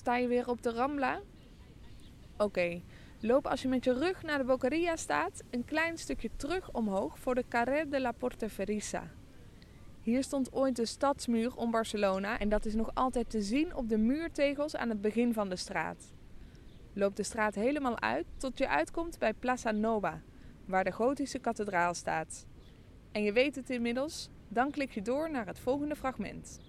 Sta je weer op de Rambla? Oké, loop als je met je rug naar de Boqueria staat een klein stukje terug omhoog voor de Carrer de la Porteferissa. Hier stond ooit de stadsmuur om Barcelona en dat is nog altijd te zien op de muurtegels aan het begin van de straat. Loop de straat helemaal uit tot je uitkomt bij Plaza Nova, waar de gotische kathedraal staat. En je weet het inmiddels, dan klik je door naar het volgende fragment.